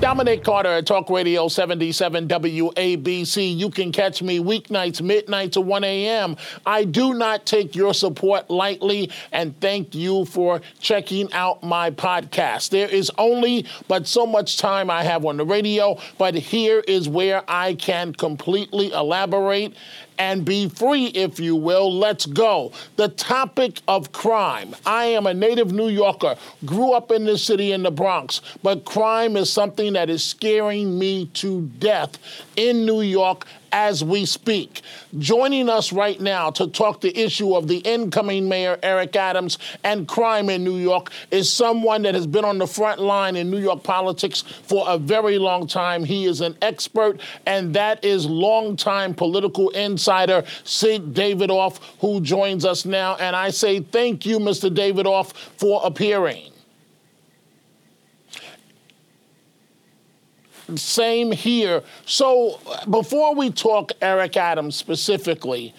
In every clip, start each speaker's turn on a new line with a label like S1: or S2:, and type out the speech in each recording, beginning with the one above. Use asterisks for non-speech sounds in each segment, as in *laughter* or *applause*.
S1: Dominic Carter at Talk Radio 77 WABC. You can catch me weeknights, midnight to 1 a.m. I do not take your support lightly, and thank you for checking out my podcast. There is only but so much time I have on the radio, but here is where I can completely elaborate and be free, if you will. Let's go. The topic of crime. I am a native New Yorker, grew up in the city in the Bronx, but crime is something that is scaring me to death in New York as we speak. Joining us right now to talk the issue of the incoming mayor, Eric Adams, and crime in New York is someone that has been on the front line in New York politics for a very long time. He is an expert, and that is longtime political insider Sid Davidoff, who joins us now. And I say thank you, Mr. Davidoff, for appearing. Same here. So before we talk Eric Adams specifically,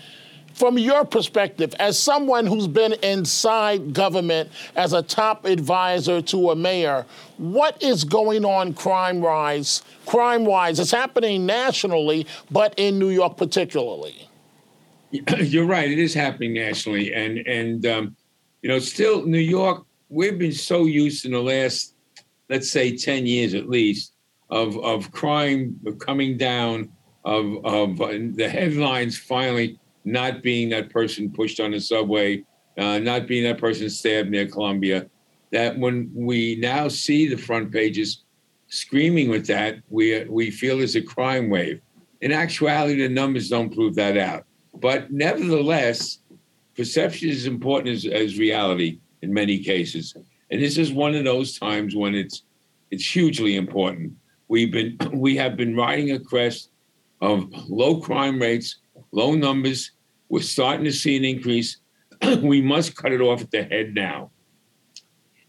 S1: from your perspective, as someone who's been inside government as a top advisor to a mayor, what is going on crime wise? Crime wise, it's happening nationally, but in New York particularly. *clears throat*
S2: You're right; it is happening nationally, and and um, you know, still New York. We've been so used in the last, let's say, ten years at least, of of crime coming down, of of the headlines finally not being that person pushed on the subway, uh, not being that person stabbed near Columbia. That when we now see the front pages screaming with that, we we feel there's a crime wave. In actuality, the numbers don't prove that out. But nevertheless, perception is important as, as reality in many cases. And this is one of those times when it's it's hugely important. We've been we have been riding a crest of low crime rates, low numbers. We're starting to see an increase. *clears throat* we must cut it off at the head now.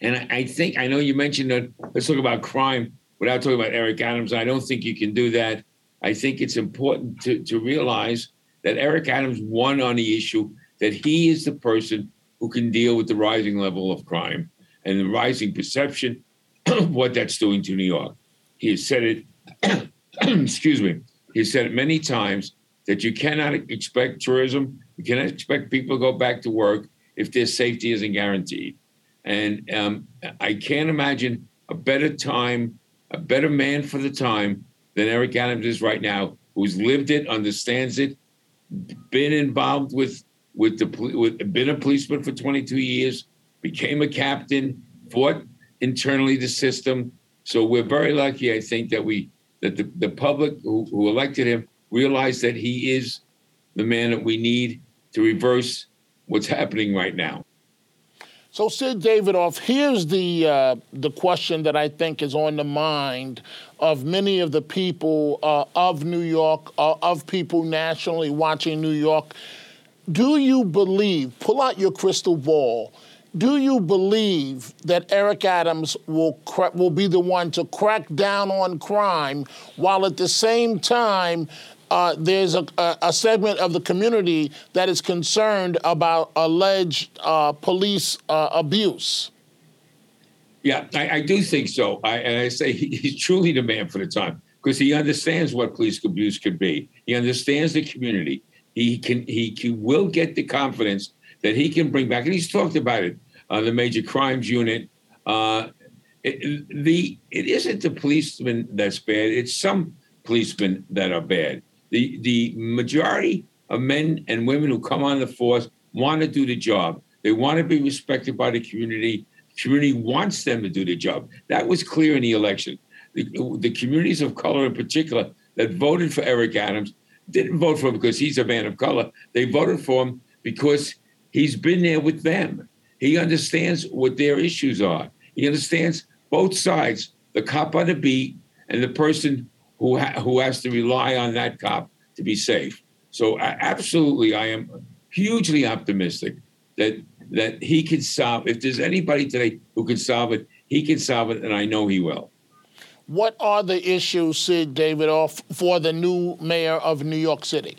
S2: And I think I know you mentioned that. Let's talk about crime without talking about Eric Adams. I don't think you can do that. I think it's important to, to realize that Eric Adams won on the issue that he is the person who can deal with the rising level of crime and the rising perception *clears throat* of what that's doing to New York. He has said it, *clears throat* excuse me, he said it many times that you cannot expect tourism, you cannot expect people to go back to work if their safety isn't guaranteed. And um, I can't imagine a better time, a better man for the time than Eric Adams is right now, who's lived it, understands it, been involved with with the with been a policeman for 22 years, became a captain, fought internally the system, so we're very lucky, I think, that we that the, the public who, who elected him realized that he is the man that we need to reverse what's happening right now.
S1: So, Sid Davidoff, here's the uh, the question that I think is on the mind of many of the people uh, of New York, uh, of people nationally watching New York. Do you believe? Pull out your crystal ball do you believe that Eric Adams will cra- will be the one to crack down on crime while at the same time uh, there's a, a, segment of the community that is concerned about alleged uh, police uh, abuse?
S2: Yeah, I, I, do think so. I, and I say he's truly the man for the time because he understands what police abuse could be. He understands the community. He can he can, will get the confidence that he can bring back, and he's talked about it, uh, the major crimes unit. Uh, it, the it isn't the policeman that's bad; it's some policemen that are bad. The the majority of men and women who come on the force want to do the job. They want to be respected by the community. Community wants them to do the job. That was clear in the election. The, the communities of color, in particular, that voted for Eric Adams didn't vote for him because he's a man of color. They voted for him because he's been there with them. He understands what their issues are. He understands both sides, the cop on the beat and the person who ha- who has to rely on that cop to be safe. So absolutely, I am hugely optimistic that that he can solve. If there's anybody today who can solve it, he can solve it, and I know he will.
S1: What are the issues, Sid Davidoff, for the new mayor of New York City?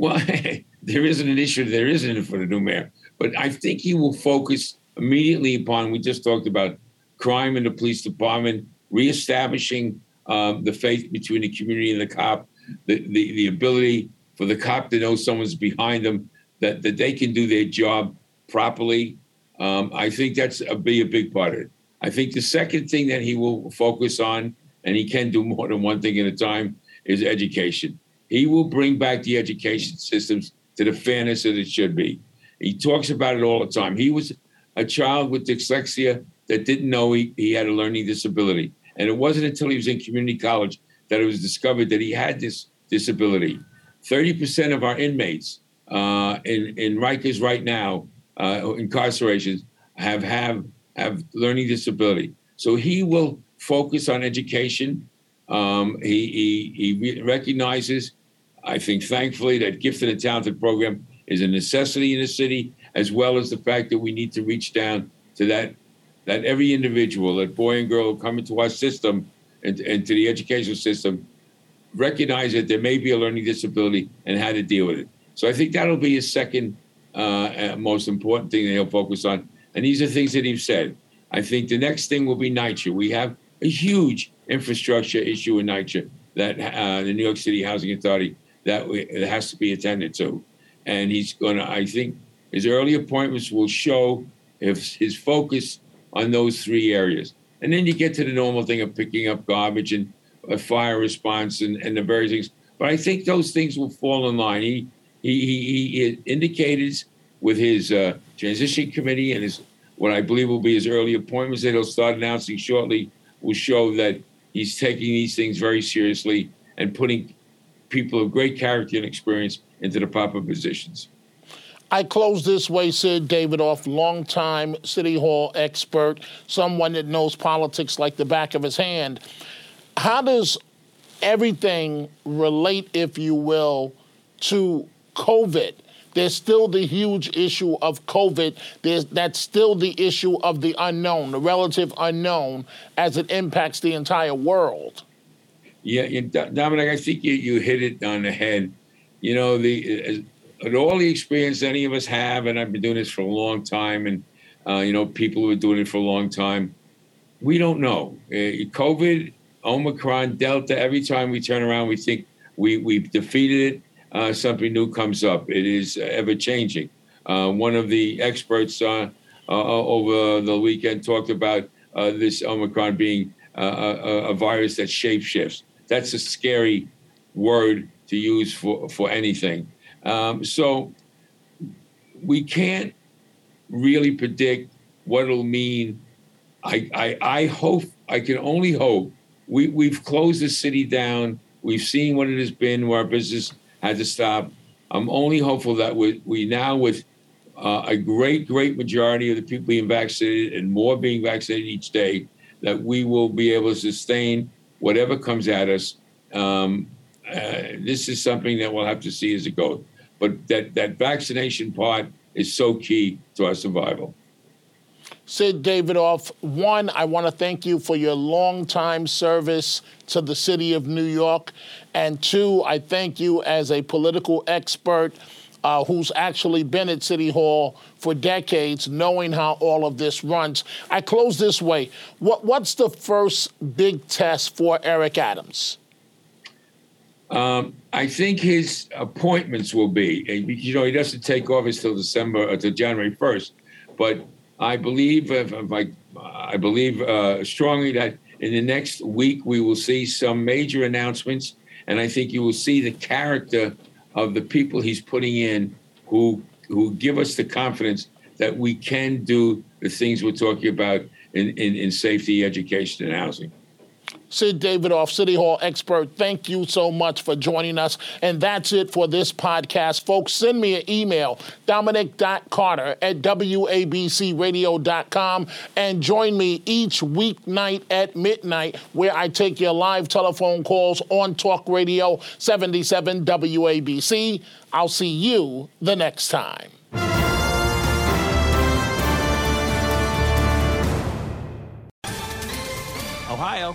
S2: Well, *laughs* there isn't an issue. There isn't for the new mayor, but I think he will focus immediately upon. We just talked about crime in the police department, reestablishing um, the faith between the community and the cop, the, the the ability for the cop to know someone's behind them, that that they can do their job properly. Um, I think that's a, be a big part of it. I think the second thing that he will focus on, and he can do more than one thing at a time, is education. He will bring back the education systems to the fairness that it should be. He talks about it all the time. He was a child with dyslexia that didn't know he, he had a learning disability. And it wasn't until he was in community college that it was discovered that he had this disability. 30% of our inmates uh, in, in Rikers right now, uh, incarcerations, have, have, have learning disability. So he will focus on education. Um, he, he, he recognizes I think, thankfully, that gifted and talented program is a necessity in the city, as well as the fact that we need to reach down to that that every individual, that boy and girl who come into our system and, and to the educational system, recognize that there may be a learning disability and how to deal with it. So I think that'll be his second uh, most important thing that he'll focus on. And these are things that he's said. I think the next thing will be NYCHA. We have a huge infrastructure issue in NYCHA that uh, the New York City Housing Authority that it has to be attended to. And he's going to, I think, his early appointments will show if his focus on those three areas. And then you get to the normal thing of picking up garbage and a fire response and, and the various things. But I think those things will fall in line. He he he, he indicated with his uh, transition committee and his what I believe will be his early appointments that he'll start announcing shortly will show that he's taking these things very seriously and putting people of great character and experience into the proper positions.
S1: I close this way, Sid Davidoff, longtime City Hall expert, someone that knows politics like the back of his hand. How does everything relate, if you will, to COVID? There's still the huge issue of COVID. There's, that's still the issue of the unknown, the relative unknown, as it impacts the entire world.
S2: Yeah, you, Dominic, I think you, you hit it on the head. You know, the uh, all the experience any of us have, and I've been doing this for a long time, and uh, you know, people who are doing it for a long time, we don't know. Uh, COVID, Omicron, Delta. Every time we turn around, we think we we've defeated it. Uh, something new comes up. It is ever changing. Uh, one of the experts uh, over the weekend talked about this Omicron being a, a virus that shapeshifts that's a scary word to use for, for anything. Um, so we can't really predict what it'll mean. I, I, I hope, I can only hope. We, we've closed the city down. We've seen what it has been where our business had to stop. I'm only hopeful that we, we now, with uh, a great, great majority of the people being vaccinated and more being vaccinated each day, that we will be able to sustain whatever comes at us. Um, uh, this is something that we'll have to see as it goes. But that, that vaccination part is so key to our survival.
S1: Sid Davidoff, one, I want to thank you for your long-time service to the city of New York. And two, I thank you as a political expert uh, who's actually been at City Hall for decades, knowing how all of this runs. I close this way. What, what's the first big test for Eric Adams?
S2: Um, I think his appointments will be, you know, he doesn't take office till December or till January 1st, but I believe, if, if I, I believe uh, strongly that in the next week we will see some major announcements, and I think you will see the character of the people he's putting in who who give us the confidence that we can do the things we're talking about in, in, in safety, education, and housing.
S1: Sid Davidoff, City Hall expert, thank you so much for joining us. And that's it for this podcast. Folks, send me an email, dominic.carter at wabcradio.com, and join me each weeknight at midnight where I take your live telephone calls on Talk Radio 77 WABC. I'll see you the next time.
S3: Ohio,